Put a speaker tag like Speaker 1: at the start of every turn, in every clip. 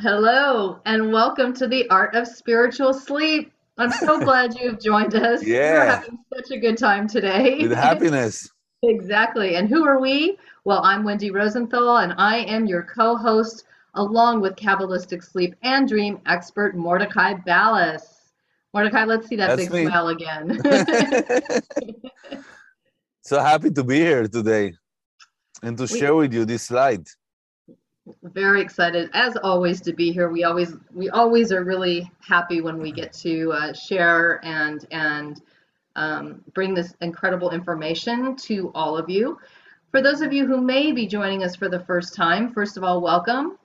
Speaker 1: Hello, and welcome to the Art of Spiritual Sleep. I'm so glad you've joined us.
Speaker 2: Yeah.
Speaker 1: We're having such a good time today.
Speaker 2: With happiness.
Speaker 1: exactly. And who are we? Well, I'm Wendy Rosenthal, and I am your co host, along with Kabbalistic sleep and dream expert Mordechay Balas. Mordechay, let's see that
Speaker 2: That's
Speaker 1: big
Speaker 2: me.
Speaker 1: smile again.
Speaker 2: so happy to be here today and to
Speaker 1: We-
Speaker 2: share with you this slide.
Speaker 1: Very excited as always to be here. We always we always are really happy when we get to uh, share and and um, bring this incredible information to all of you. For those of you who may be joining us for the first time first of all welcome.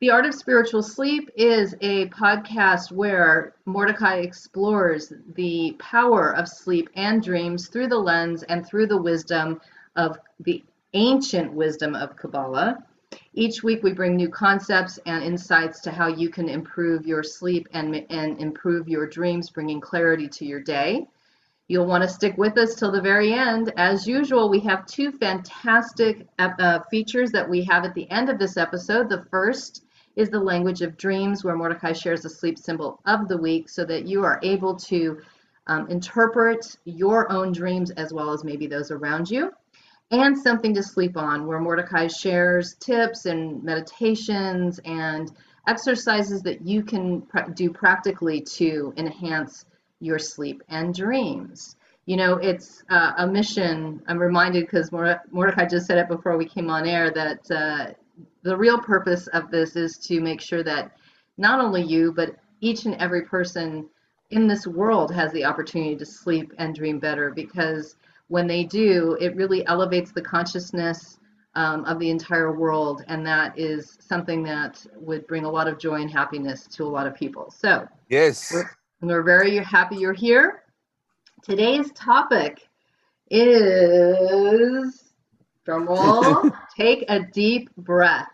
Speaker 1: The art of spiritual sleep is a podcast where Mordechay explores the power of sleep and dreams through the lens and through the wisdom of the ancient wisdom of kabbalah each week, we bring new concepts and insights to how you can improve your sleep and, and improve your dreams, bringing clarity to your day. You'll want to stick with us till the very end. As usual, we have two fantastic uh, features that we have at the end of this episode. The first is the language of dreams, where Mordechay shares the sleep symbol of the week so that you are able to um, interpret your own dreams as well as maybe those around you and something to sleep on, where Mordechay shares tips and meditations and exercises that you can do practically to enhance your sleep and dreams. You know, it's uh, a mission. I'm reminded because Mordechay just said it before we came on air that uh, the real purpose of this is to make sure that not only you, but each and every person in this world has the opportunity to sleep and dream better because when they do, it really elevates the consciousness um, of the entire world, and that is something that would bring a lot of joy and happiness to a lot of people. So,
Speaker 2: Yes.
Speaker 1: we're, we're very happy you're here. Today's topic is drumroll, take a deep breath.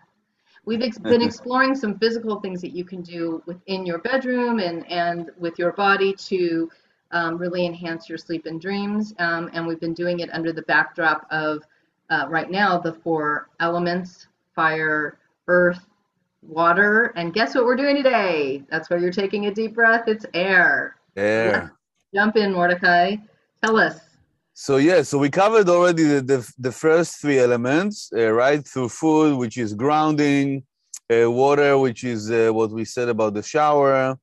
Speaker 1: We've ex- been exploring some physical things that you can do within your bedroom and, and with your body to um, really enhance your sleep and dreams. Um, and we've been doing it under the backdrop of uh, right now the four elements fire, earth, water. And guess what we're doing today? That's why you're taking a deep breath. It's air.
Speaker 2: Air.
Speaker 1: Jump in, Mordechay. Tell us.
Speaker 2: So yeah, so we covered already the, the, the first three elements, uh, right? Through food, which is grounding, uh, water, which is uh, what we said about the shower,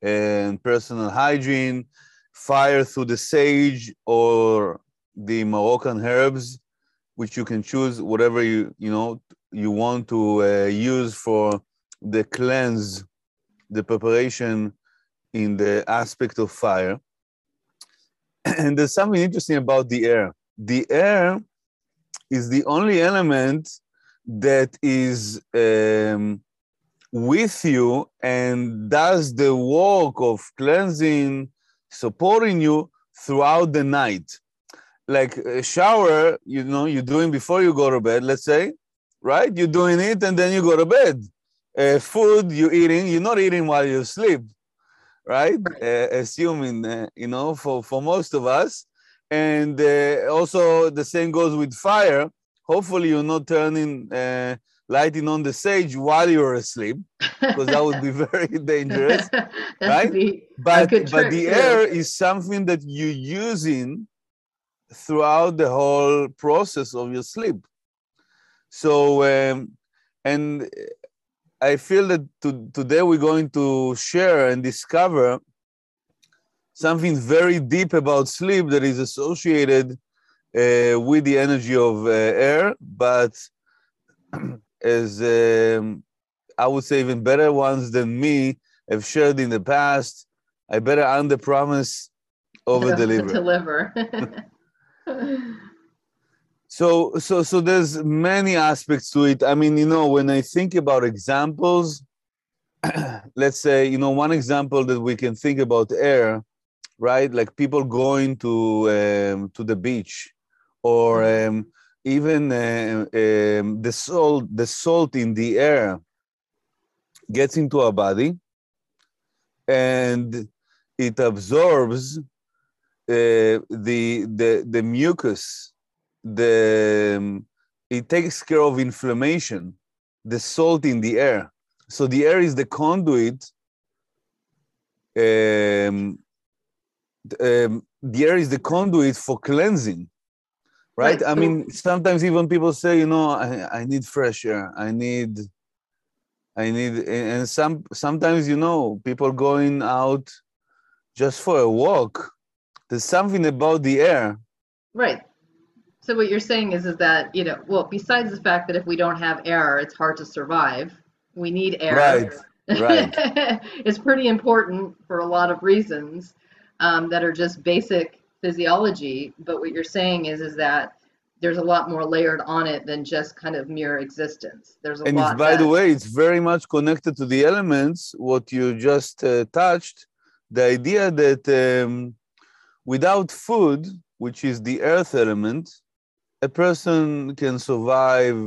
Speaker 2: and personal hygiene, fire through the sage or the Moroccan herbs, which you can choose whatever you you know you want to uh, use for the cleanse, the preparation in the aspect of fire. And there's something interesting about the air. The air is the only element that is um, with you and does the work of cleansing, supporting you throughout the night. Like a shower, you know, you're doing before you go to bed, let's say, right? You're doing it and then you go to bed. Uh, food you're eating, you're not eating while you sleep, right? Uh, assuming, uh, you know, for, for most of us. And uh, also the same goes with fire. Hopefully you're not turning, uh, lighting on the sage while you're asleep, because that would be very dangerous. Right? But, but
Speaker 1: trick,
Speaker 2: the
Speaker 1: too.
Speaker 2: air is something that you're using throughout the whole process of your sleep. So, um, and I feel that to, today we're going to share and discover something very deep about sleep that is associated uh, with the energy of uh, air, but as um, I would say, even better ones than me have shared in the past. I better under promise, over deliver.
Speaker 1: deliver.
Speaker 2: So, so, so there's many aspects to it. I mean, you know, when I think about examples, let's say, you know, one example that we can think about air, right? Like people going to um, to the beach, or um, even uh, um, the salt, the salt in the air gets into our body, and it absorbs uh, the the the mucus the um, it takes care of inflammation the salt in the air so the air is the conduit. Um, um, the air is the conduit for cleansing, right? I mean, sometimes even people say, you know, I, I need fresh air. I need, I need, and and some sometimes you know, people going out just for a walk. There's something about the air.
Speaker 1: Right. So what you're saying is is that, you know, well, besides the fact that if we don't have air, it's hard to survive. We need air.
Speaker 2: Right, right.
Speaker 1: it's pretty important for a lot of reasons um, that are just basic physiology. But what you're saying is is that there's a lot more layered on it than just kind of mere existence. There's a
Speaker 2: lot. and
Speaker 1: lot.
Speaker 2: by the way it's very much connected to the elements what you just uh, touched the idea that um, without food which is the earth element a person can survive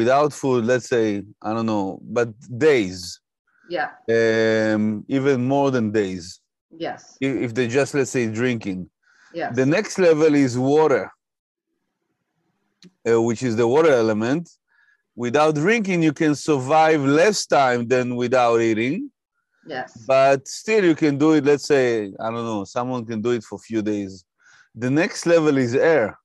Speaker 2: without food let's say i don't know but days
Speaker 1: Yeah.
Speaker 2: um, even more than days
Speaker 1: Yes.
Speaker 2: if, they just let's say drinking
Speaker 1: Yes.
Speaker 2: the next level is water, uh, which is the water element. Without drinking, you can survive less time than without eating,
Speaker 1: yes.
Speaker 2: but still you can do it. Let's say, I don't know, someone can do it for a few days. The next level is air.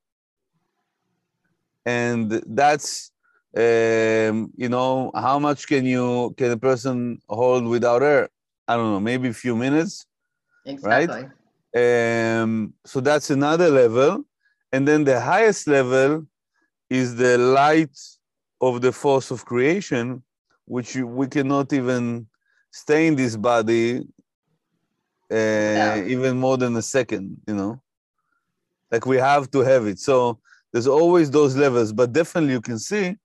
Speaker 2: And that's, um, you know, how much can you, can a person hold without air? I don't know, maybe a few minutes.
Speaker 1: Exactly.
Speaker 2: Um, so that's another level. And then the highest level is the light of the force of creation, which we cannot even stay in this body uh,
Speaker 1: Yeah.
Speaker 2: even more than a second, you know? Like we have to have it. So there's always those levels, but definitely you can see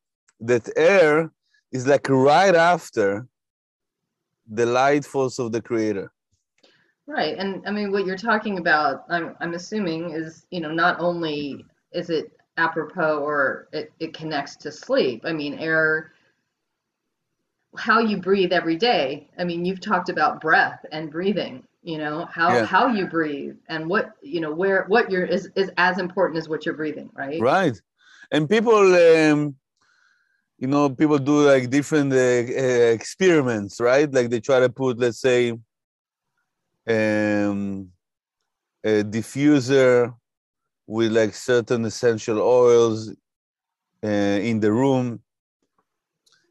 Speaker 2: that air is like right after the light force of the creator.
Speaker 1: Right. And I mean, what you're talking about, I'm, I'm assuming is, you know, not only is it apropos or it, it connects to sleep. I mean, air, how you breathe every day. I mean, you've talked about breath and breathing, you know, how,
Speaker 2: Yeah.
Speaker 1: how you breathe and what, you know, where, what you're, is, is as important as what you're breathing, right?
Speaker 2: right and people um you know people do like different uh, uh, experiments right like they try to put let's say um a diffuser with like certain essential oils uh, in the room.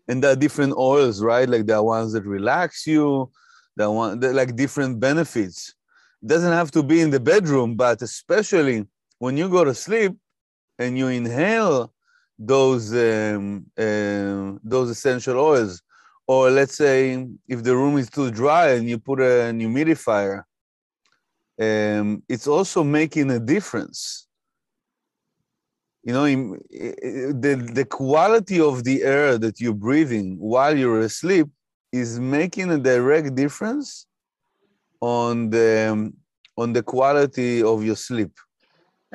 Speaker 2: And there are different oils right? Like there are ones that relax you are one like different benefits. It doesn't have to be in the bedroom but especially when you go to sleep and you inhale those um, um, those essential oils, or let's say if the room is too dry and you put an humidifier, um, it's also making a difference. You know, in- i- i- the the quality of the air that you're breathing while you're asleep is making a direct difference on the um, on the quality of your sleep.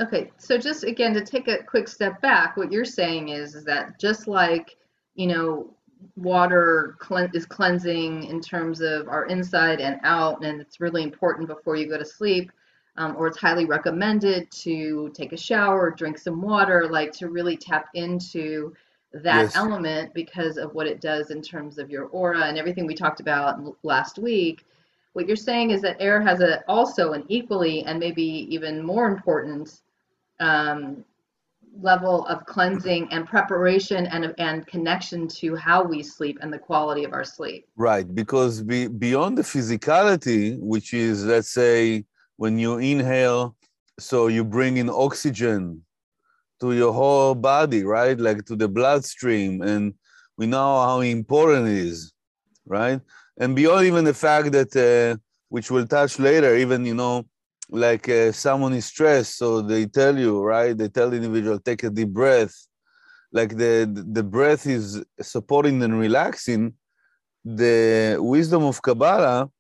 Speaker 1: Okay, so just again to take a quick step back, what you're saying is, is that just like, you know, water clean, is cleansing in terms of our inside and out, and it's really important before you go to sleep, um, or it's highly recommended to take a shower, drink some water, like to really tap into that
Speaker 2: Yes.
Speaker 1: element because of what it does in terms of your aura and everything we talked about last week. What you're saying is that air has a also an equally and maybe even more important um, level of cleansing and preparation and and connection to how we sleep and the quality of our sleep.
Speaker 2: Right, because be, beyond the physicality, which is, let's say, when you inhale, so you bring in oxygen to your whole body, right? Like to the bloodstream. And we know how important it is, right? And beyond even the fact that, uh, which we'll touch later, even, you know, like uh, someone is stressed, so they tell you, right? They tell the individual, take a deep breath. Like the, the breath is supporting and relaxing the wisdom of Kabbalah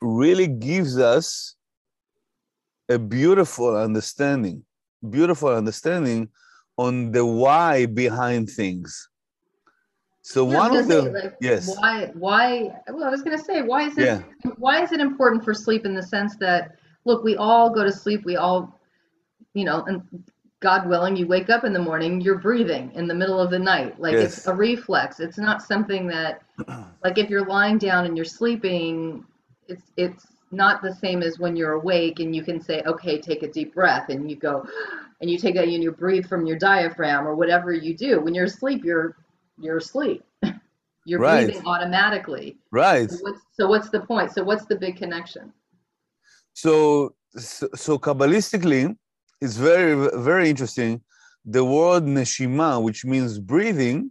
Speaker 2: really gives us a beautiful understanding, beautiful understanding on the why behind things. So
Speaker 1: Yeah,
Speaker 2: one of the
Speaker 1: like,
Speaker 2: yes,
Speaker 1: Why? Why? Well, I was going to say, why is it?
Speaker 2: Yeah.
Speaker 1: Why is it important for sleep in the sense that, look, we all go to sleep. We all, you know, and God willing, you wake up in the morning, you're breathing in the middle of the night. Like
Speaker 2: Yes.
Speaker 1: it's a reflex. It's not something that, like if you're lying down and you're sleeping, it's it's not the same as when you're awake and you can say, okay, take a deep breath, and you go, and you take that and you breathe from your diaphragm or whatever you do. When you're asleep, you're you're asleep. you're
Speaker 2: Right.
Speaker 1: breathing automatically.
Speaker 2: Right.
Speaker 1: So what's, so what's the point? So what's the big connection?
Speaker 2: So, so, so Kabbalistically, it's very, very interesting. The word neshima, which means breathing,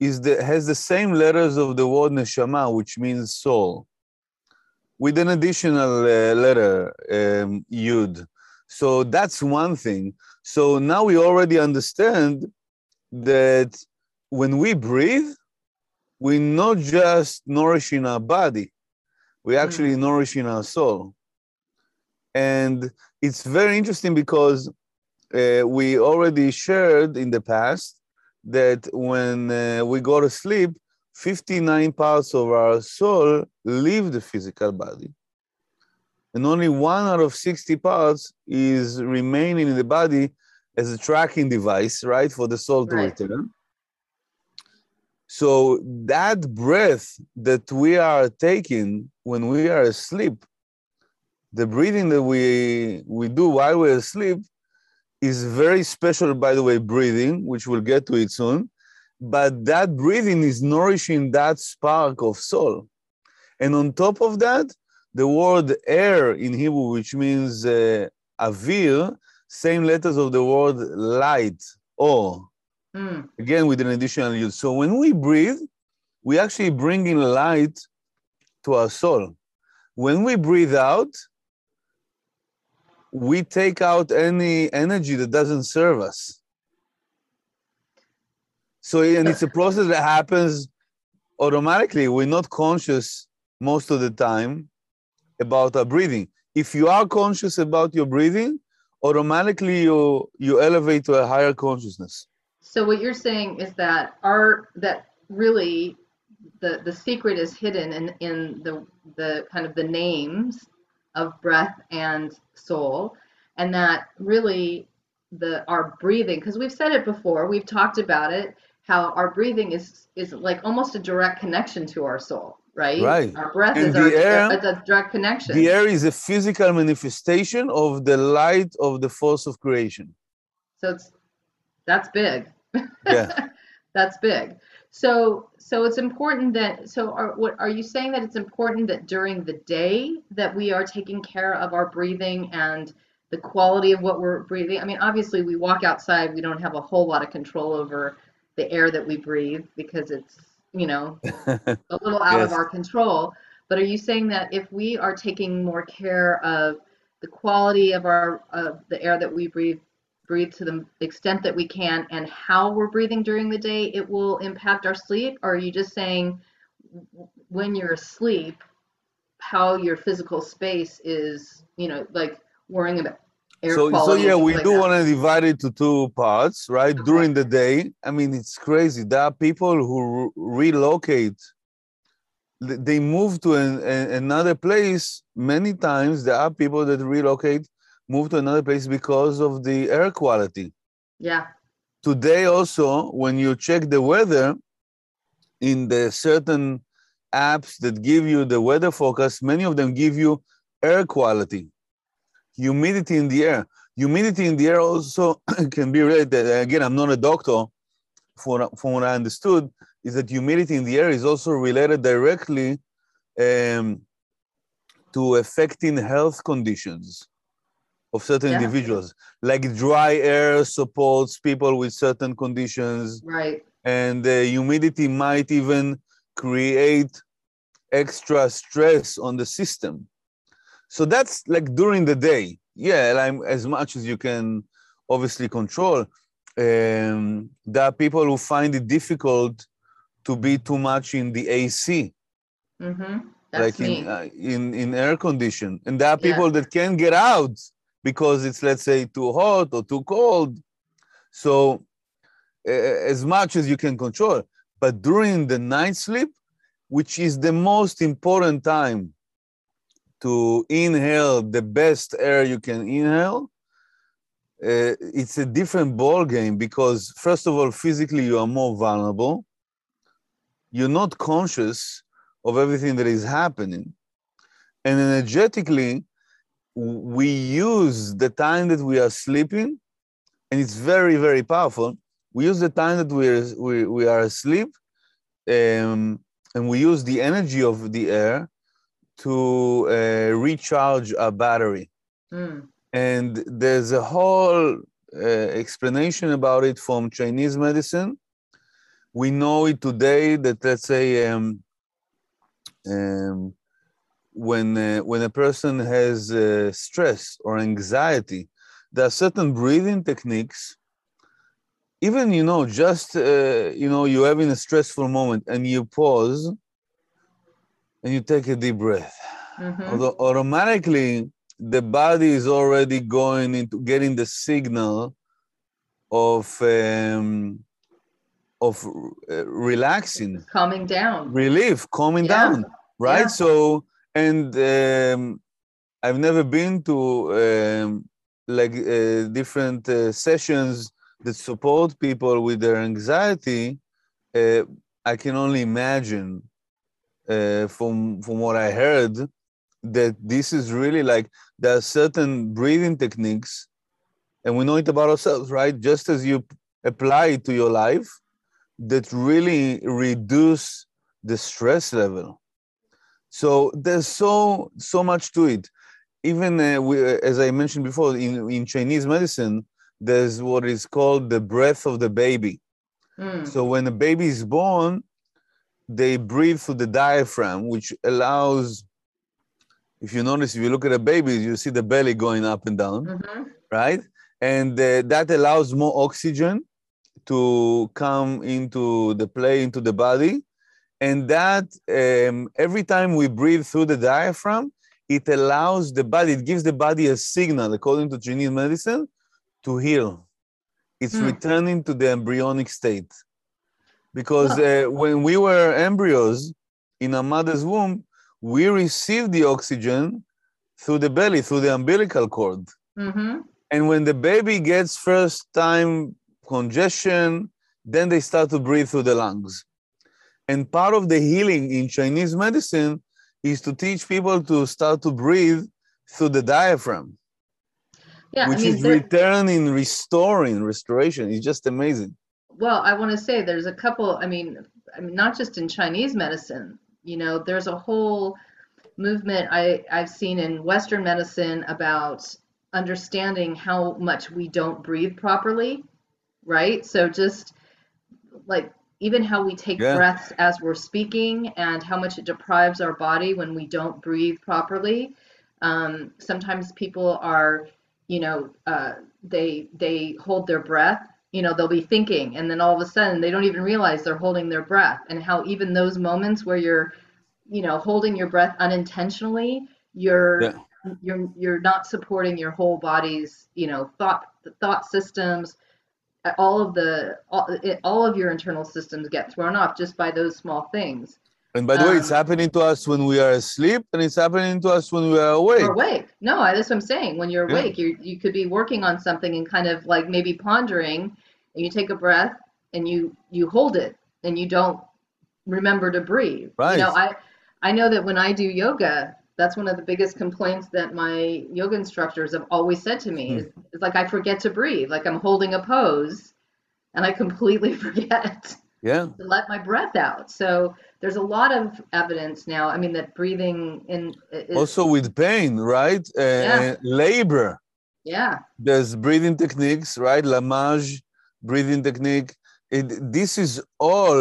Speaker 2: is the, has the same letters of the word neshama, which means soul, with an additional uh, letter, um, yud. So that's one thing. So now we already understand that when we breathe, we're not just nourishing our body, we're actually nourishing our soul. And it's very interesting because uh, we already shared in the past that when uh, we go to sleep, 59 parts of our soul leave the physical body. And only one out of 60 parts is remaining in the body as a tracking device, right, for the soul to
Speaker 1: Right.
Speaker 2: return. So that breath that we are taking when we are asleep, the breathing that we we do while we're asleep is very special, by the way, breathing, which we'll get to it soon. But that breathing is nourishing that spark of soul. And on top of that, the word air in Hebrew, which means uh, avir, same letters of the word light, or
Speaker 1: Mm,
Speaker 2: again with an additional use. So when we breathe, we actually bring in light to our soul. When we breathe out, we take out any energy that doesn't serve us. So, and it's a process that happens automatically. We're not conscious most of the time about our breathing. If you are conscious about your breathing, automatically you you elevate to a higher consciousness.
Speaker 1: So what you're saying is that our that really the the secret is hidden in in the the kind of the names of breath and soul, and that really the our breathing because we've said it before we've talked about it how our breathing is is like almost a direct connection to our soul right
Speaker 2: Right.
Speaker 1: our breath
Speaker 2: And
Speaker 1: is our
Speaker 2: the air-
Speaker 1: it's a direct connection
Speaker 2: The air is a physical manifestation of the light of the force of creation.
Speaker 1: so it's that's big
Speaker 2: Yeah.
Speaker 1: that's big so so it's important that so are what are you saying that it's important that during the day that we are taking care of our breathing and the quality of what we're breathing i mean obviously we walk outside we don't have a whole lot of control over the air that we breathe because it's you know a little out of our control. But are you saying that if we are taking more care of the quality of our of the air that we breathe breathe to the extent that we can and how we're breathing during the day, it will impact our sleep? Or are you just saying when you're asleep, how your physical space is, you know, like worrying about air
Speaker 2: so, so yeah, we
Speaker 1: things
Speaker 2: do want to divide it to two parts, right?
Speaker 1: Okay.
Speaker 2: During the day, I mean, it's crazy. There are people who re- relocate. They move to an, a- another place many times. There are people that relocate, move to another place because of the air quality.
Speaker 1: Yeah.
Speaker 2: today also when you check the weather in the certain apps that give you the weather forecast many of them give you air quality humidity in the air humidity in the air also can be related again i'm not a doctor from, from what i understood is that humidity in the air is also related directly um, to affecting health conditions of certain
Speaker 1: Yeah.
Speaker 2: individuals like dry air supports people with certain conditions
Speaker 1: Right.
Speaker 2: and the humidity might even create extra stress on the system so that's like during the day yeah like as much as you can obviously control um, there are people who find it difficult to be too much in the ac
Speaker 1: Mm-hmm. That's
Speaker 2: like in, uh, in in air condition and there are
Speaker 1: Yeah.
Speaker 2: people that can't get out because it's let's say too hot or too cold. So uh, as much as you can control. But during the night sleep which is the most important time to inhale the best air you can inhale uh, it's a different ball game because first of all, physically you are more vulnerable. You're not conscious of everything that is happening, and energetically, we use the time that we are sleeping, and it's very very powerful. We use the time that we are, we, we are asleep, um, and we use the energy of the air to uh, recharge our battery.
Speaker 1: Mm.
Speaker 2: And there's a whole uh, explanation about it from Chinese medicine. We know it today that, let's say, um, um, when, uh, when a person has uh, stress or anxiety, there are certain breathing techniques. Even, you know, just, uh, you know, you're having a stressful moment and you pause and you take a deep breath.
Speaker 1: Mhm.
Speaker 2: Although automatically the body is already going into getting the signal of um, of uh, relaxing,
Speaker 1: Calming down.
Speaker 2: relief, calming
Speaker 1: Yeah.
Speaker 2: down, right?
Speaker 1: Yeah.
Speaker 2: So, and um, I've never been to um, like uh, different uh, sessions that support people with their anxiety. Uh, I can only imagine uh, from from what I heard that this is really like there are certain breathing techniques, and we know it about ourselves, right? Just as you apply it to your life, that really reduce the stress level. So there's so so much to it. Even uh, we, as I mentioned before, in, in Chinese medicine, there's what is called the breath of the baby.
Speaker 1: Mm.
Speaker 2: So when a baby is born, they breathe through the diaphragm, which allows, if you notice, if you look at a baby, you see the belly going up and down,
Speaker 1: Mhm.
Speaker 2: right? And uh, that allows more oxygen to come into the play, into the body. And that um, every time we breathe through the diaphragm, it allows the body, it gives the body a signal, according to Chinese medicine, to heal. It's
Speaker 1: Hmm.
Speaker 2: returning to the embryonic state. Because uh, when we were embryos in our mother's womb, we received the oxygen through the belly, through the umbilical cord.
Speaker 1: Mhm.
Speaker 2: And when the baby gets first time congestion, then they start to breathe through the lungs. And part of the healing in Chinese medicine is to teach people to start to breathe through the diaphragm,
Speaker 1: Yeah,
Speaker 2: which
Speaker 1: I mean,
Speaker 2: is
Speaker 1: there-
Speaker 2: returning, restoring, restoration. It's just amazing.
Speaker 1: Well, I want to say there's a couple, I mean, I mean, not just in Chinese medicine, you know, there's a whole movement I, I've seen in Western medicine about understanding how much we don't breathe properly, right? So just like even how we take
Speaker 2: Yeah.
Speaker 1: breaths as we're speaking and how much it deprives our body when we don't breathe properly. Um, sometimes people are, you know, uh, they they hold their breath. You know, they'll be thinking, and then all of a sudden they don't even realize they're holding their breath. And how even those moments where you're, you know, holding your breath unintentionally, you're
Speaker 2: Yeah.
Speaker 1: you're you're not supporting your whole body's, you know, thought thought systems. All of the all, it, all of your internal systems get thrown off just by those small things.
Speaker 2: And by the way, it's
Speaker 1: Um,
Speaker 2: happening to us when we are asleep, and it's happening to us when we are awake.
Speaker 1: Awake. No, I- that's what I'm saying. When you're
Speaker 2: Yeah.
Speaker 1: awake, you you could be working on something and kind of like maybe pondering, and you take a breath and you you hold it and you don't remember to breathe. right You know, I I know that when I do yoga, that's one of the biggest complaints that my yoga instructors have always said to me is, is like I forget to breathe, like I'm holding a pose, and I completely forget
Speaker 2: Yeah.
Speaker 1: to let my breath out. So there's a lot of evidence now. I mean, that breathing in is
Speaker 2: Also with pain, right? Uh,
Speaker 1: Yeah.
Speaker 2: Labor.
Speaker 1: yeah.
Speaker 2: There's breathing techniques, right? Lamaze, breathing technique. It, this is all,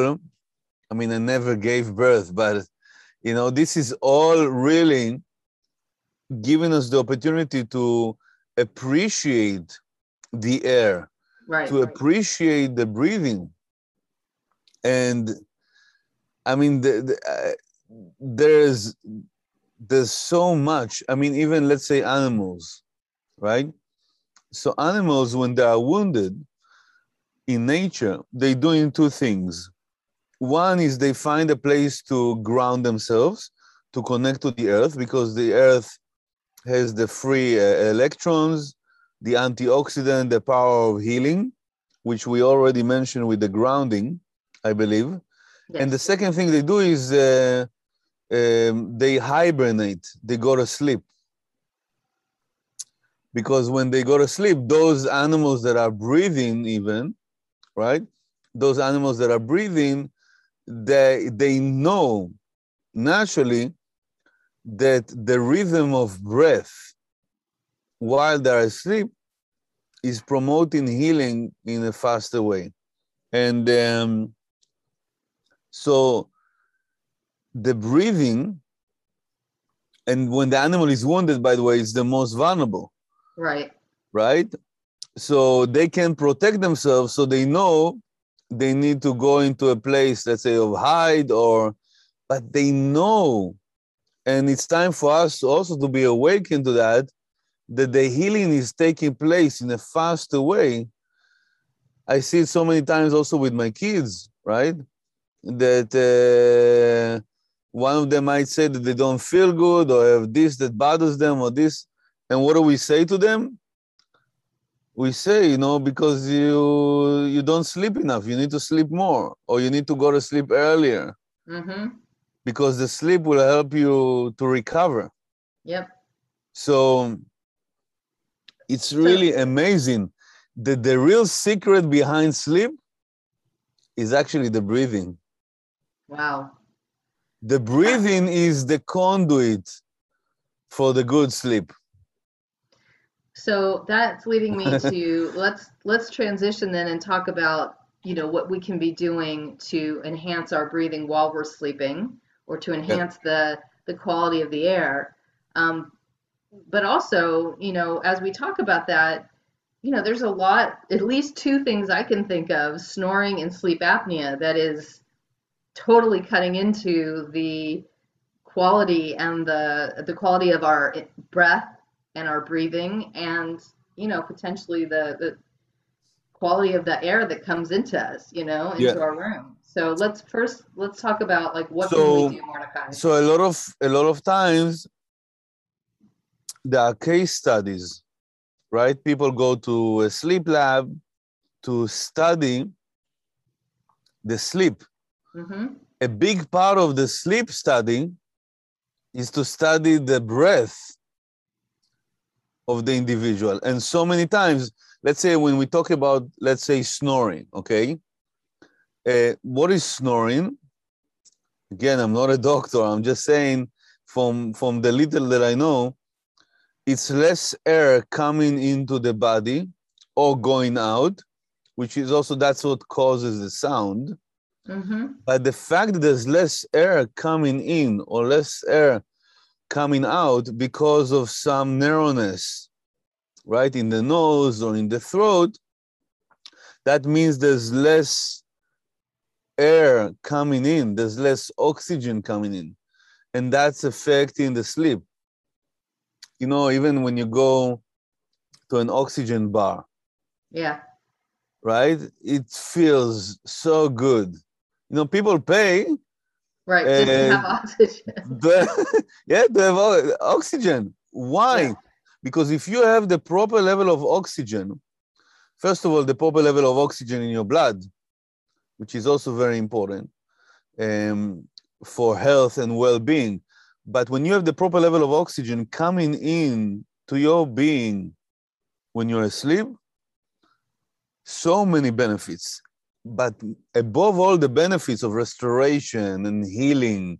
Speaker 2: I mean, I never gave birth, but, you know, this is all really giving us the opportunity to appreciate the air,
Speaker 1: Right.
Speaker 2: to appreciate the breathing. And I mean, the, the, uh, there's there's so much. I mean, even let's say animals, right? So animals, when they are wounded in nature, they're doing two things. One is they find a place to ground themselves, to connect to the earth, because the earth has the free uh, electrons, the antioxidant, the power of healing, which we already mentioned with the grounding, I believe.
Speaker 1: Yes.
Speaker 2: And the second thing they do is uh, um, they hibernate, they go to sleep. Because when they go to sleep, those animals that are breathing, even, right? Those animals that are breathing, they, they know naturally that the rhythm of breath while they're asleep is promoting healing in a faster way. And um, so the breathing, and when the animal is wounded, by the way, is the most vulnerable,
Speaker 1: right.
Speaker 2: right? So they can protect themselves, so they know they need to go into a place, let's say, of hide or, but they know, and it's time for us also to be awakened to that, that the healing is taking place in a faster way. I see it so many times also with my kids, right? That uh, one of them might say that they don't feel good or have this that bothers them or this. And what do we say to them? We say, you know, because you you don't sleep enough, you need to sleep more, or you need to go to sleep earlier,
Speaker 1: Mm-hmm.
Speaker 2: because the sleep will help you to recover.
Speaker 1: Yep.
Speaker 2: So it's really amazing that the real secret behind sleep is actually the breathing.
Speaker 1: Wow.
Speaker 2: The breathing is the conduit for the good sleep.
Speaker 1: So that's leading me to let's let's transition then and talk about you know what we can be doing to enhance our breathing while we're sleeping or to enhance the the quality of the air. Um, but also, you know, as we talk about that, you know, there's a lot, at least two things I can think of, snoring and sleep apnea, that is totally cutting into the quality and the the quality of our breath and our breathing and you know potentially the the quality of the air that comes into us you know into
Speaker 2: Yeah.
Speaker 1: our room so let's first let's talk about like what
Speaker 2: So-
Speaker 1: can we do Mordechay
Speaker 2: So a lot of a lot of times there are case studies, right? People go to a sleep lab to study the sleep.
Speaker 1: hmm
Speaker 2: A big part of the sleep study is to study the breath of the individual. And so many times, let's say when we talk about, let's say, snoring, okay? Uh, what is snoring? Again, I'm not a doctor. I'm just saying from, from the little that I know, it's less air coming into the body or going out, which is also, that's what causes the sound.
Speaker 1: hmm
Speaker 2: But the fact that there's less air coming in or less air coming out because of some narrowness, right, in the nose or in the throat, that means there's less air coming in, there's less oxygen coming in, and that's affecting the sleep. You know, even when you go to an oxygen bar,
Speaker 1: yeah
Speaker 2: right, it feels so good. You know, people pay
Speaker 1: right have oxygen
Speaker 2: the, yeah, to have oxygen. Why?
Speaker 1: Yeah.
Speaker 2: Because if you have the proper level of oxygen, first of all, the proper level of oxygen in your blood, which is also very important um, for health and well-being. But when you have the proper level of oxygen coming in to your being when you're asleep, so many benefits. But above all the benefits of restoration and healing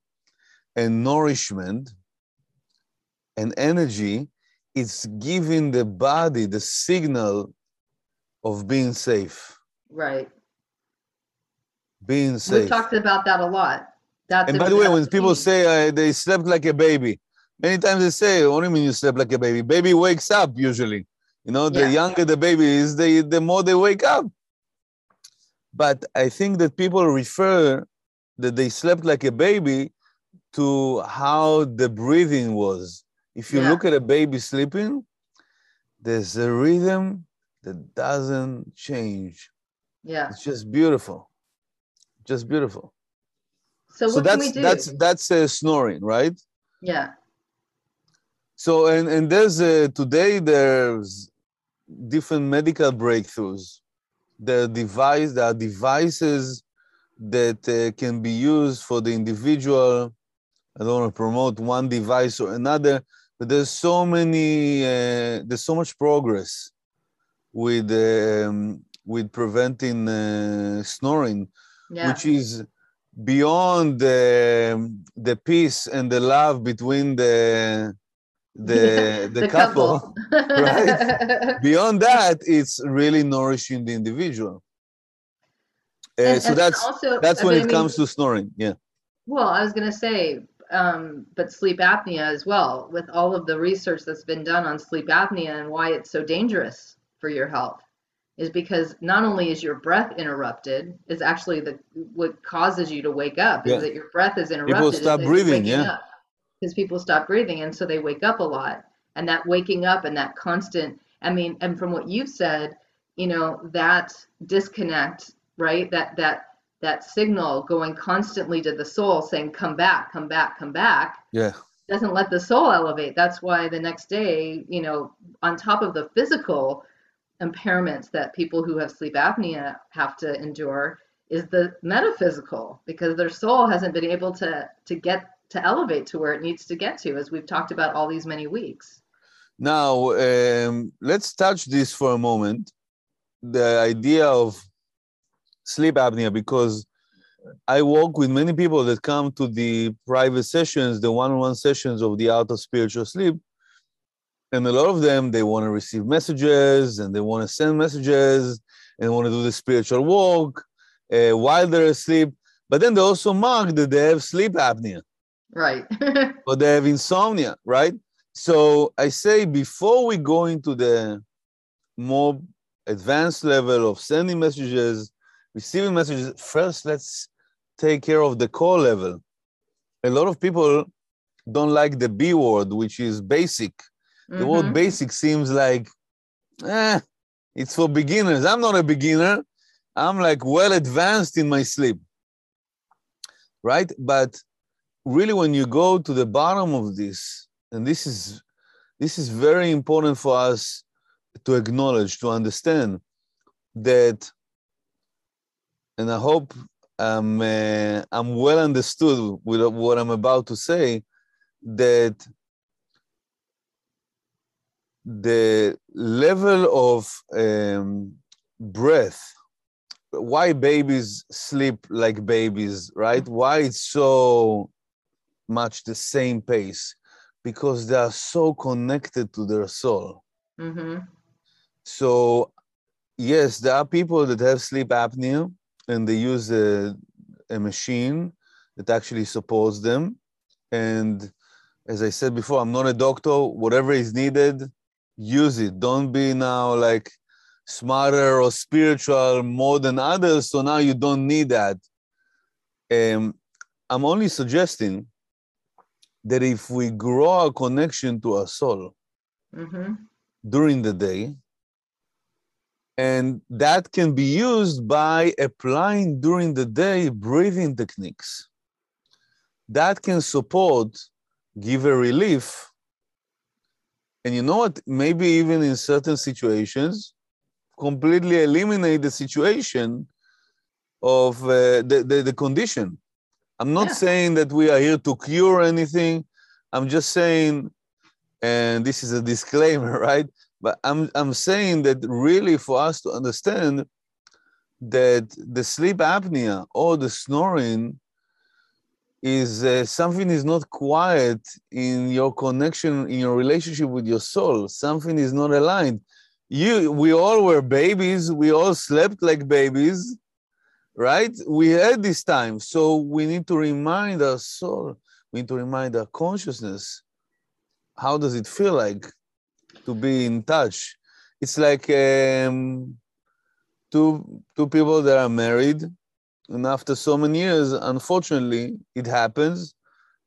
Speaker 2: and nourishment and energy, it's giving the body the signal of being safe,
Speaker 1: right
Speaker 2: being safe.
Speaker 1: we've talked about that a lot that's
Speaker 2: And by the way, when people say uh, they slept like a baby, many times they say, "What do you mean you slept like a baby?" Baby wakes up usually. You know, the
Speaker 1: Yeah.
Speaker 2: younger the baby is, the the more they wake up. But I think that people refer that they slept like a baby to how the breathing was. If you
Speaker 1: Yeah.
Speaker 2: look at a baby sleeping, there's a rhythm that doesn't change.
Speaker 1: yeah
Speaker 2: It's just beautiful, just beautiful.
Speaker 1: so
Speaker 2: so
Speaker 1: what
Speaker 2: that's
Speaker 1: can we do
Speaker 2: that's that's uh, snoring, right?
Speaker 1: yeah
Speaker 2: So and and there's uh, today there's different medical breakthroughs. There are device, there are devices that uh, can be used for the individual. I don't want to promote one device or another, but there's so many, uh, there's so much progress with um, with preventing uh, snoring,
Speaker 1: Yeah.
Speaker 2: which is beyond the the peace and the love between the the the, couple. right? Beyond that, it's really nourishing the individual. Uh,
Speaker 1: And-
Speaker 2: so
Speaker 1: and
Speaker 2: that's
Speaker 1: also,
Speaker 2: that's
Speaker 1: I
Speaker 2: when
Speaker 1: mean,
Speaker 2: it comes to snoring. Yeah.
Speaker 1: Well, I was going to say, um, but sleep apnea as well, with all of the research that's been done on sleep apnea and why it's so dangerous for your health, is because not only is your breath interrupted, is actually the what causes you to wake up
Speaker 2: Yeah.
Speaker 1: is that your breath is interrupted.
Speaker 2: People stop breathing, yeah.
Speaker 1: Because people stop breathing, and so they wake up a lot. And that waking up and that constant, I mean, and from what you've said, you know, that disconnect, right? That that that signal going constantly to the soul saying come back come back come back
Speaker 2: Yeah.
Speaker 1: doesn't let the soul elevate that's why the next day you know on top of the physical impairments that people who have sleep apnea have to endure is the metaphysical because their soul hasn't been able to to get to elevate to where it needs to get to as we've talked about all these many weeks
Speaker 2: Now, um, let's touch this for a moment the idea of sleep apnea, because I work with many people that come to the private sessions, the one on one sessions of the Art of Spiritual Sleep. And a lot of them, they want to receive messages and they want to send messages and want to do the spiritual walk uh, while they're asleep. But then they also mark that they have sleep apnea
Speaker 1: right
Speaker 2: or they have insomnia, right? So I say before we go into the more advanced level of sending messages, receiving messages, first let's take care of the core level. A lot of people don't like the B word, which is basic. The word
Speaker 1: Mhm.
Speaker 2: basic seems like, eh, it's for beginners. I'm not a beginner. I'm like well advanced in my sleep. Right? But really when you go to the bottom of this, and this is this is very important for us to acknowledge, to understand that, and I hope I'm, uh, I'm well understood with what I'm about to say, that the level of um, breath, why babies sleep like babies, right? Why it's so much the same pace? Because they are so connected to their soul.
Speaker 1: Mhm.
Speaker 2: So, yes, there are people that have sleep apnea and they use a, a machine that actually supports them. And as I said before, I'm not a doctor. Whatever is needed, use it. Don't be now like smarter or spiritual more than others. So now you don't need that. Um, I'm only suggesting that if we grow our connection to our soul,
Speaker 1: Mhm.
Speaker 2: during the day. And that can be used by applying during the day breathing techniques. That can support, give a relief. And you know what? Maybe even in certain situations, completely eliminate the situation of uh, the, the, the condition. I'm not
Speaker 1: Yeah.
Speaker 2: saying that we are here to cure anything. I'm just saying and this is a disclaimer, right? But I'm I'm saying that really for us to understand that the sleep apnea or the snoring is uh, something is not quiet in your connection in your relationship with your soul. Something is not aligned. You, we all were babies. We all slept like babies, right? We had this time, so we need to remind our soul. We need to remind our consciousness how does it feel like to be in touch it's like um, two two people that are married and after so many years unfortunately it happens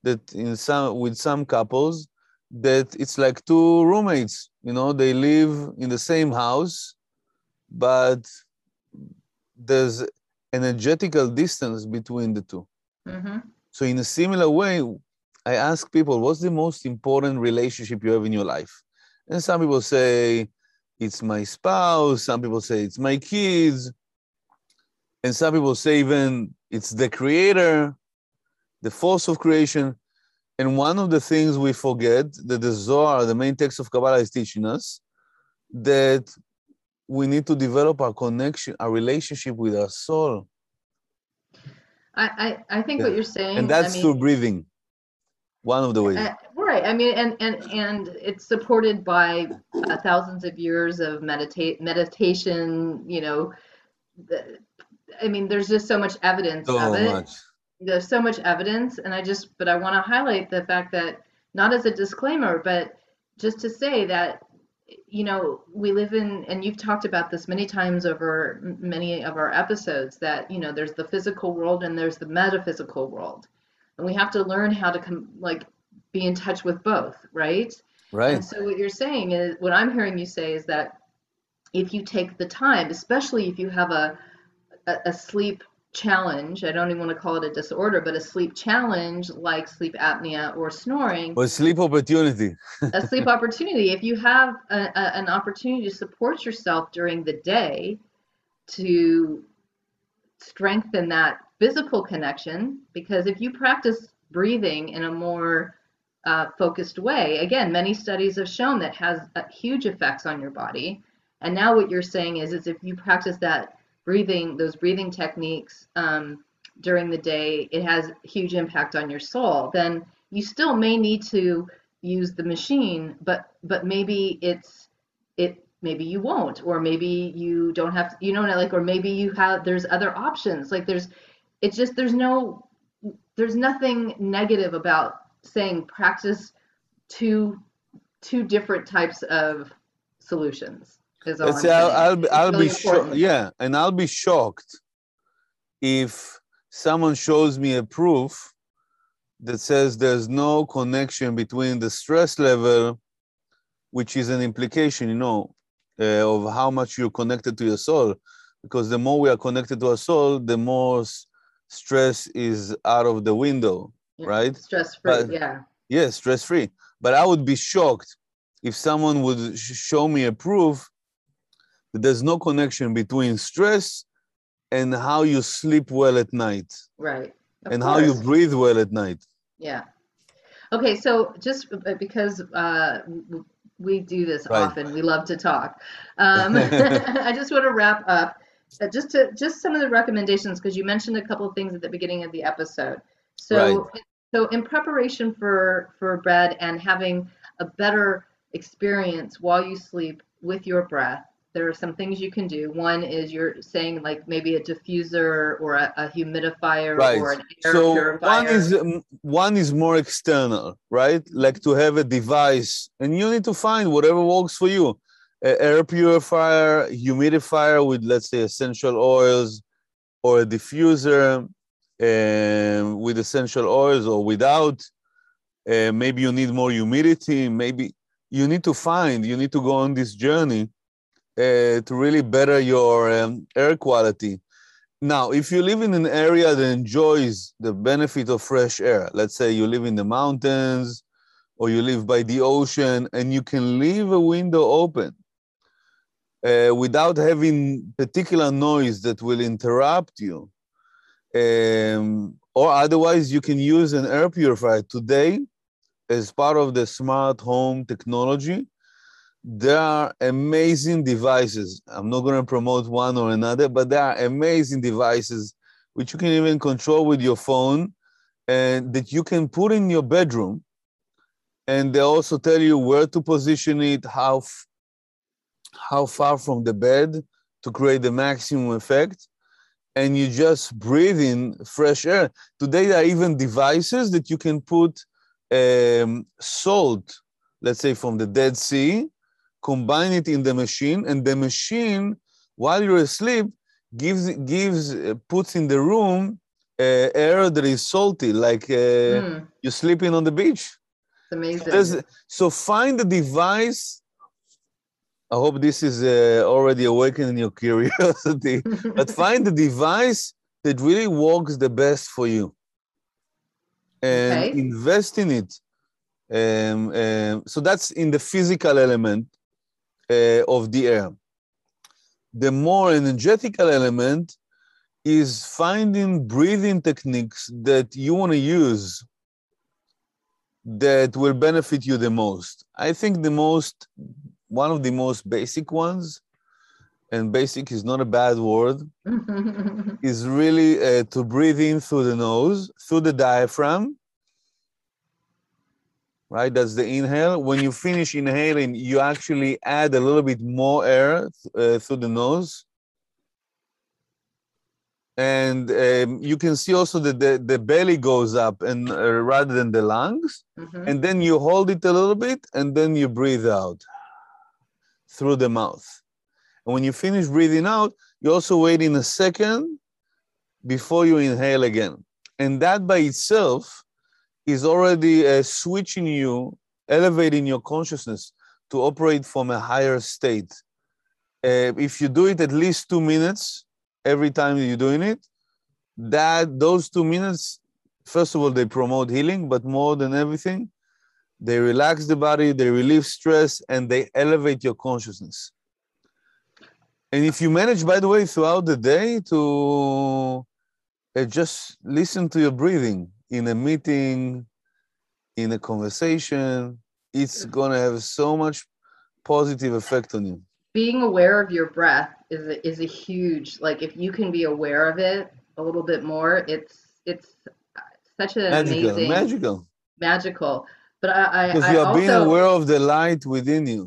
Speaker 2: that in some with some couples that it's like two roommates you know they live in the same house but there's energetical distance between the two
Speaker 1: Mhm.
Speaker 2: so in a similar way, I ask people, what's the most important relationship you have in your life? And some people say, it's my spouse. Some people say it's my kids. And some people say even it's the creator, the force of creation. And one of the things we forget that the Zohar, the main text of Kabbalah, is teaching us that we need to develop our connection, our relationship with our soul.
Speaker 1: I, I, I think
Speaker 2: Yeah.
Speaker 1: what you're saying.
Speaker 2: And that's
Speaker 1: I mean,
Speaker 2: through breathing. One of the ways.
Speaker 1: Uh, right. I mean, and and and it's supported by uh, thousands of years of meditate meditation. You know, the, I mean, there's just so much evidence
Speaker 2: so
Speaker 1: of it.
Speaker 2: much.
Speaker 1: There's so much evidence, and I just, but I want to highlight the fact that not as a disclaimer, but just to say that you know we live in and you've talked about this many times over many of our episodes that you know there's the physical world and there's the metaphysical world and we have to learn how to come like be in touch with both right
Speaker 2: Right.
Speaker 1: and so what you're saying is what i'm hearing you say is that if you take the time especially if you have a a, a sleep challenge i don't even want to call it a disorder but a sleep challenge like sleep apnea or snoring
Speaker 2: Or sleep opportunity.
Speaker 1: a sleep opportunity. If you have a, a, an opportunity to support yourself during the day to strengthen that physical connection, because if you practice breathing in a more uh, focused way, again, many studies have shown that has uh, huge effects on your body. And now what you're saying is, is if you practice that breathing, those breathing techniques um, during the day, it has huge impact on your soul. Then you still may need to use the machine but but maybe it's it maybe you won't or maybe you don't have you know like or maybe you have there's other options like there's it's just there's no there's nothing negative about saying practice two two different types of solutions is all
Speaker 2: Let's say I'll. I'll, be- I'll
Speaker 1: really
Speaker 2: be shocked. Yeah, and I'll be shocked if someone shows me a proof that says there's no connection between the stress level, which is an implication, you know, uh, of how much you're connected to your soul. Because the more we are connected to our soul, the more stress is out of the window,
Speaker 1: Yeah.
Speaker 2: right?
Speaker 1: stress free yeah
Speaker 2: Yes, stress free. But I would be shocked if someone would sh- show me a proof that there's no connection between stress and how you sleep well at night
Speaker 1: right Of
Speaker 2: and how you breathe well at night.
Speaker 1: Yeah. Okay, so just because uh, we do this
Speaker 2: Right.
Speaker 1: often, we love to talk. Um, I just want to wrap up uh, just to just some of the recommendations because you mentioned a couple of things at the beginning of the episode. So, so in preparation for for bed and having a better experience while you sleep with your breath, there are some things you can do. One is you're saying like maybe a diffuser or a, a humidifier
Speaker 2: Right.
Speaker 1: or an air
Speaker 2: So
Speaker 1: purifier.
Speaker 2: one is um, one is more external, right? Like to have a device, and you need to find whatever works for you. A air purifier, humidifier with let's say essential oils, or a diffuser um, with essential oils or without. Uh, maybe you need more humidity. Maybe you need to find. You need to go on this journey uh, to really better your um, air quality. Now, if you live in an area that enjoys the benefit of fresh air, let's say you live in the mountains or you live by the ocean and you can leave a window open uh, without having particular noise that will interrupt you, um, or otherwise you can use an air purifier. Today, as part of the smart home technology, there are amazing devices. I'm not going to promote one or another, but there are amazing devices which you can even control with your phone and that you can put in your bedroom. And they also tell you where to position it, how, how far from the bed to create the maximum effect. And you just breathe in fresh air. Today, there are even devices that you can put um, salt, let's say from the Dead Sea, combine it in the machine, and the machine, while you're asleep, gives gives uh, puts in the room uh, air that is salty, like uh,
Speaker 1: Mm,
Speaker 2: you're sleeping on the beach.
Speaker 1: it's amazing.
Speaker 2: There's, so find the device. I hope this is uh, already awakening your curiosity, but find the device that really works the best for you, and
Speaker 1: Okay.
Speaker 2: invest in it. Um, um, so that's in the physical element. Uh, of the air. The more energetical element is finding breathing techniques that you want to use that will benefit you the most. I think the most, one of the most basic ones, and basic is not a bad word, is really uh, to breathe in through the nose, through the diaphragm. Right, that's the inhale. When you finish inhaling, you actually add a little bit more air uh, through the nose. And um, you can see also that the, the belly goes up and uh, rather than the lungs.
Speaker 1: Mhm.
Speaker 2: and then you hold it a little bit and then you breathe out through the mouth. And when you finish breathing out you also wait in a second before you inhale again. And that by itself is already uh, switching you elevating your consciousness to operate from a higher state. Uh, if you do it at least two minutes every time you're doing it that those two minutes first of all they promote healing but more than everything they relax the body they relieve stress and they elevate your consciousness. And if you manage by the way throughout the day to uh, just listen to your breathing in a meeting in a conversation it's going to have so much positive effect on you
Speaker 1: Being aware of your breath is a, is a huge like if you can be aware of it a little bit more, it's it's such an
Speaker 2: magical
Speaker 1: amazing
Speaker 2: magical
Speaker 1: magical. But I I,
Speaker 2: because you are being aware of the light within you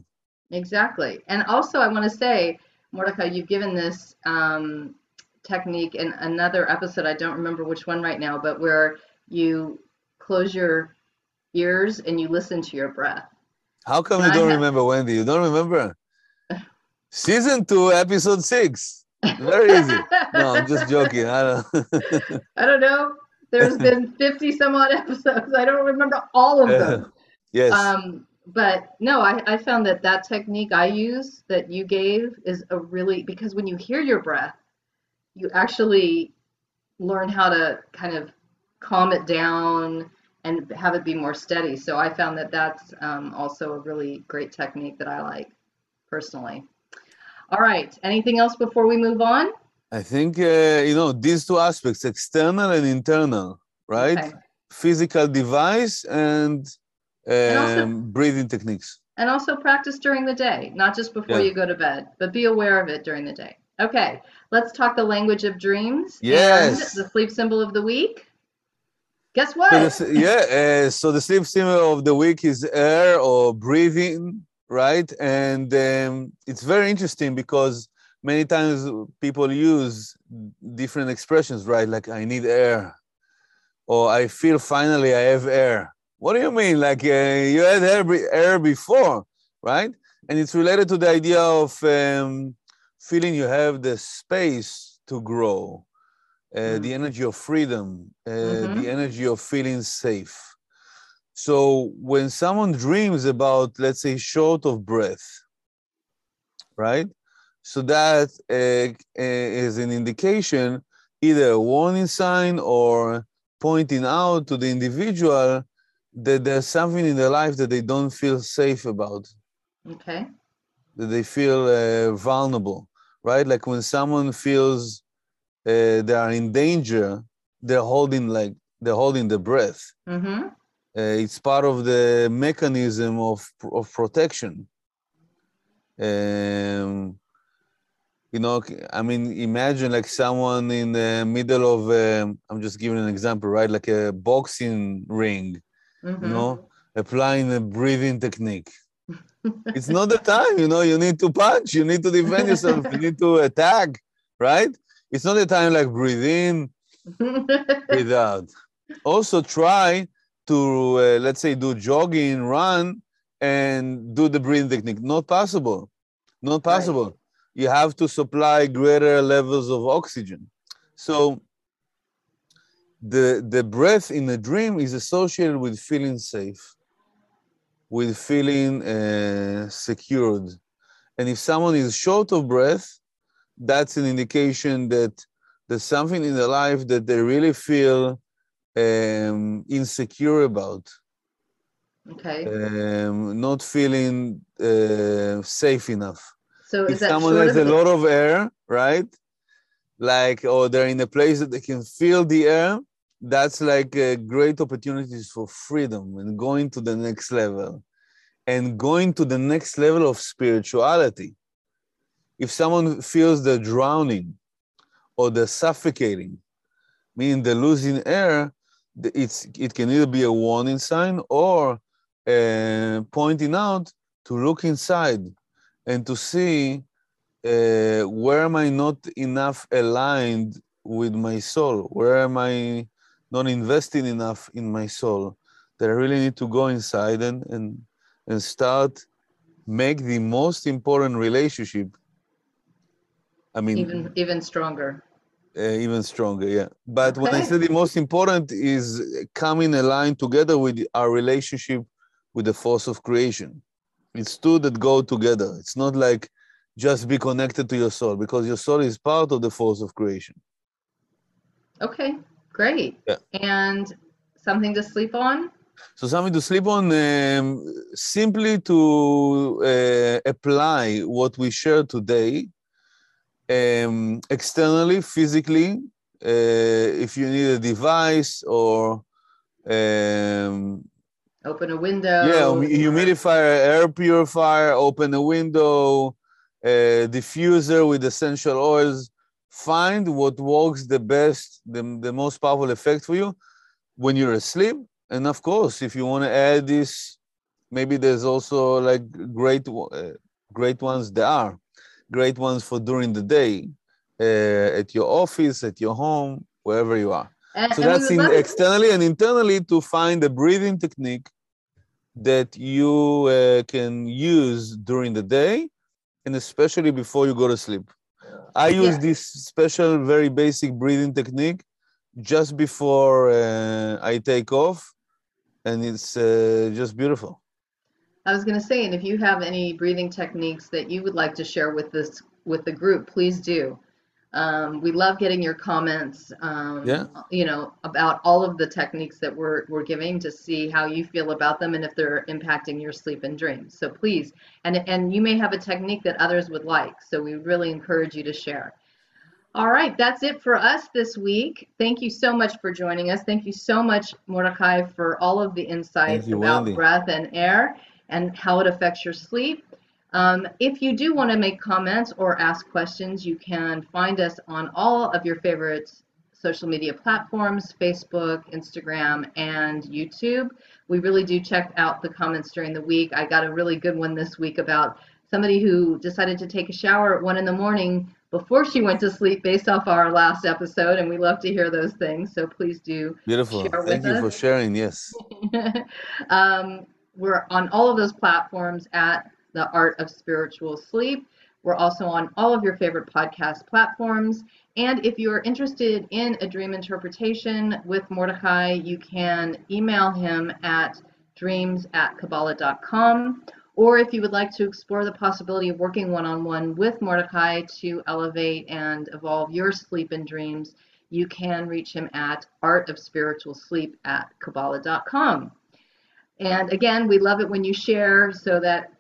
Speaker 1: Exactly. And also, I want to say, Mordechay, you've given this um, technique in another episode. I don't remember which one right now, but where you close your ears and you listen to your breath.
Speaker 2: How come you
Speaker 1: I
Speaker 2: don't
Speaker 1: have-
Speaker 2: remember, Wendy? You don't remember? Season two, episode six. Very easy. No, I'm just joking. I don't.
Speaker 1: I don't know. There's been 50 some odd episodes. I don't remember all of them.
Speaker 2: yes.
Speaker 1: Um, but no, I, I found that that technique I use that you gave is a really because when you hear your breath, you actually learn how to kind of calm it down and have it be more steady. So I found that that's um, also a really great technique that I like personally. All right. Anything else before we move on?
Speaker 2: I think uh, you know these two aspects, external and internal, right?
Speaker 1: Okay.
Speaker 2: Physical device and, um,
Speaker 1: also-
Speaker 2: breathing techniques.
Speaker 1: And also practice during the day, not just before
Speaker 2: Yeah.
Speaker 1: you go to bed, but be aware of it during the day. Okay, let's talk the language of dreams
Speaker 2: Yes.
Speaker 1: and the sleep symbol of the week. Guess
Speaker 2: So
Speaker 1: what?
Speaker 2: the, yeah, uh, so the sleep symbol of the week is air or breathing, right? And um, it's very interesting because many times people use different expressions, right? Like I need air, or I feel finally I have air. What do you mean? Like uh, you had air, air before, right? And it's related to the idea of um, feeling you have the space to grow, uh, the energy of freedom, uh,
Speaker 1: Mhm.
Speaker 2: the energy of feeling safe. So when someone dreams about, let's say, short of breath, right? So that uh, uh, is an indication, either a warning sign or pointing out to the individual that there's something in their life that they don't feel safe about
Speaker 1: Okay.
Speaker 2: that they feel uh, vulnerable, right? Like when someone feels uh, they are in danger, they're holding like they're holding the breath.
Speaker 1: Mm-hmm.
Speaker 2: Uh, it's part of the mechanism of of protection. Um, you know, I mean, imagine like someone in the middle of. Um, I'm just giving an example, right? Like a boxing ring,
Speaker 1: Mm-hmm.
Speaker 2: you know, applying a breathing technique it's not the time you know you need to punch you need to defend yourself you need to attack right it's not a time like breathe in breathe out also try to uh, let's say do jogging run and do the breathing technique. Not possible. Not
Speaker 1: Right.
Speaker 2: possible. You have to supply greater levels of oxygen. So the the breath in a dream is associated with feeling safe with feeling uh, secured. And if someone is short of breath, that's an indication that there's something in their life that they really feel um, insecure about.
Speaker 1: Okay.
Speaker 2: um, not feeling uh, safe enough.
Speaker 1: So
Speaker 2: if
Speaker 1: that
Speaker 2: someone has a lot of air, right? Like, or they're in a place that they can feel the air, that's like uh, great opportunities for freedom and going to the next level and going to the next level of spirituality. If someone feels they're drowning or they're suffocating, meaning they're losing air, it's, it can either be a warning sign or uh, pointing out to look inside and to see uh, where am I not enough aligned with my soul? Where am I not investing enough in my soul? That I really need to go inside and and and start make the most important relationship. I mean,
Speaker 1: even even stronger?
Speaker 2: uh, even stronger, yeah. But what I
Speaker 1: Okay.
Speaker 2: say the most important is coming aligned together with our relationship with the force of creation. It's two that go together. It's not like just be connected to your soul because your soul is part of the force of creation.
Speaker 1: Okay, great.
Speaker 2: Yeah.
Speaker 1: And something to sleep on?
Speaker 2: So something to sleep on, um, simply to uh, apply what we share today um, externally, physically. Uh, if you need a device or um,
Speaker 1: Open a window.
Speaker 2: yeah, humidifier, air purifier, open a window, uh, diffuser with essential oils. Find what works the best, the, the most powerful effect for you when you're asleep. And of course, if you want to add this, maybe there's also like great, uh, great ones. There are great ones for during the day, uh, at your office, at your home, wherever you are.
Speaker 1: And-
Speaker 2: So that's in externally and internally to find a breathing technique that you uh, can use during the day and especially before you go to sleep. I use
Speaker 1: Yeah.
Speaker 2: this special, very basic breathing technique just before uh, I take off, and it's uh, just beautiful.
Speaker 1: I was going to say, and if you have any breathing techniques that you would like to share with this with the group, please do. Um, we love getting your comments. Um,
Speaker 2: Yeah.
Speaker 1: You know about all of the techniques that we're we're giving to see how you feel about them and if they're impacting your sleep and dreams. So please, and and you may have a technique that others would like. So we really encourage you to share. All right, that's it for us this week. Thank you so much for joining us. Thank you so much, Mordechay, for all of the insights
Speaker 2: you,
Speaker 1: about
Speaker 2: Wendy.
Speaker 1: breath and air and how it affects your sleep. Um, if you do want to make comments or ask questions, you can find us on all of your favorite social media platforms Facebook, Instagram, and YouTube. We really do check out the comments during the week. I got a really good one this week about somebody who decided to take a shower at one in the morning before she went to sleep based off our last episode, and we love to hear those things. So please do
Speaker 2: Beautiful.
Speaker 1: Share
Speaker 2: Thank
Speaker 1: with
Speaker 2: you for sharing. Yes.
Speaker 1: um, we're on all of those platforms at the Art of Spiritual Sleep. We're also on all of your favorite podcast platforms. And if you are interested in a dream interpretation with Mordechay, you can email him at dreams at Kabbalah.com. Or if you would like to explore the possibility of working one on one with Mordechay to elevate and evolve your sleep and dreams, you can reach him at artofspiritualsleep at Kabbalah.com. And again, we love it when you share so that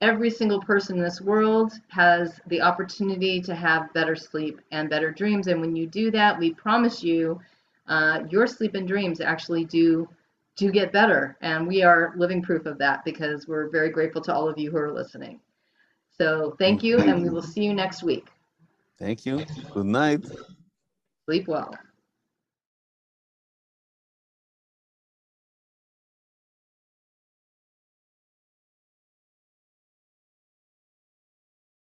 Speaker 1: every single person in this world has the opportunity to have better sleep and better dreams. And when you do that, we promise you uh, your sleep and dreams actually do do get better. And we are living proof of that because we're very grateful to all of you who are listening. So thank you, and we will see you next week.
Speaker 2: Thank you. Good night.
Speaker 1: Sleep well.